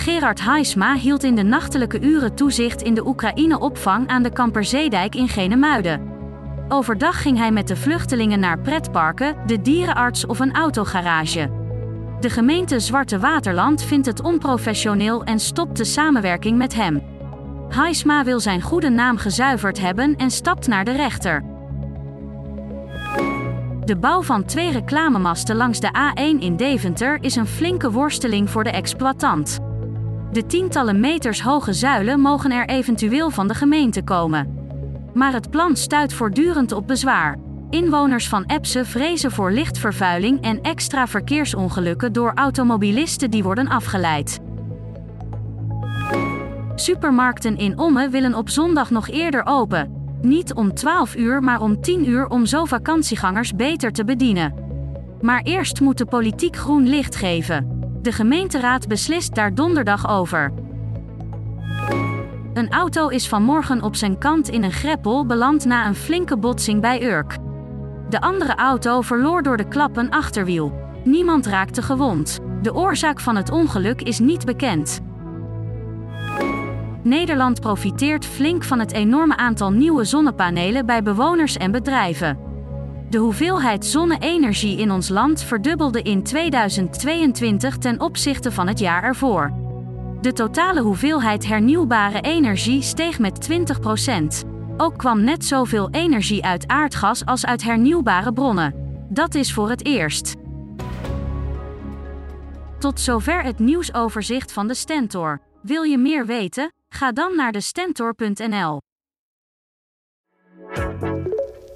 Gerard Heisma hield in de nachtelijke uren toezicht in de Oekraïne-opvang aan de Kamperzeedijk in Genemuiden. Overdag ging hij met de vluchtelingen naar pretparken, de dierenarts of een autogarage. De gemeente Zwarte Waterland vindt het onprofessioneel en stopt de samenwerking met hem. Heisma wil zijn goede naam gezuiverd hebben en stapt naar de rechter. De bouw van twee reclamemasten langs de A1 in Deventer is een flinke worsteling voor de exploitant. De tientallen meters hoge zuilen mogen er eventueel van de gemeente komen. Maar het plan stuit voortdurend op bezwaar. Inwoners van Epse vrezen voor lichtvervuiling en extra verkeersongelukken door automobilisten die worden afgeleid. Supermarkten in Omme willen op zondag nog eerder open. Niet om 12 uur, maar om 10 uur om zo vakantiegangers beter te bedienen. Maar eerst moet de politiek groen licht geven. De gemeenteraad beslist daar donderdag over. Een auto is vanmorgen op zijn kant in een greppel beland na een flinke botsing bij Urk. De andere auto verloor door de klap een achterwiel. Niemand raakte gewond. De oorzaak van het ongeluk is niet bekend. Nederland profiteert flink van het enorme aantal nieuwe zonnepanelen bij bewoners en bedrijven. De hoeveelheid zonne-energie in ons land verdubbelde in 2022 ten opzichte van het jaar ervoor. De totale hoeveelheid hernieuwbare energie steeg met 20%. Ook kwam net zoveel energie uit aardgas als uit hernieuwbare bronnen. Dat is voor het eerst. Tot zover het nieuwsoverzicht van de Stentor. Wil je meer weten? Ga dan naar de stentor.nl.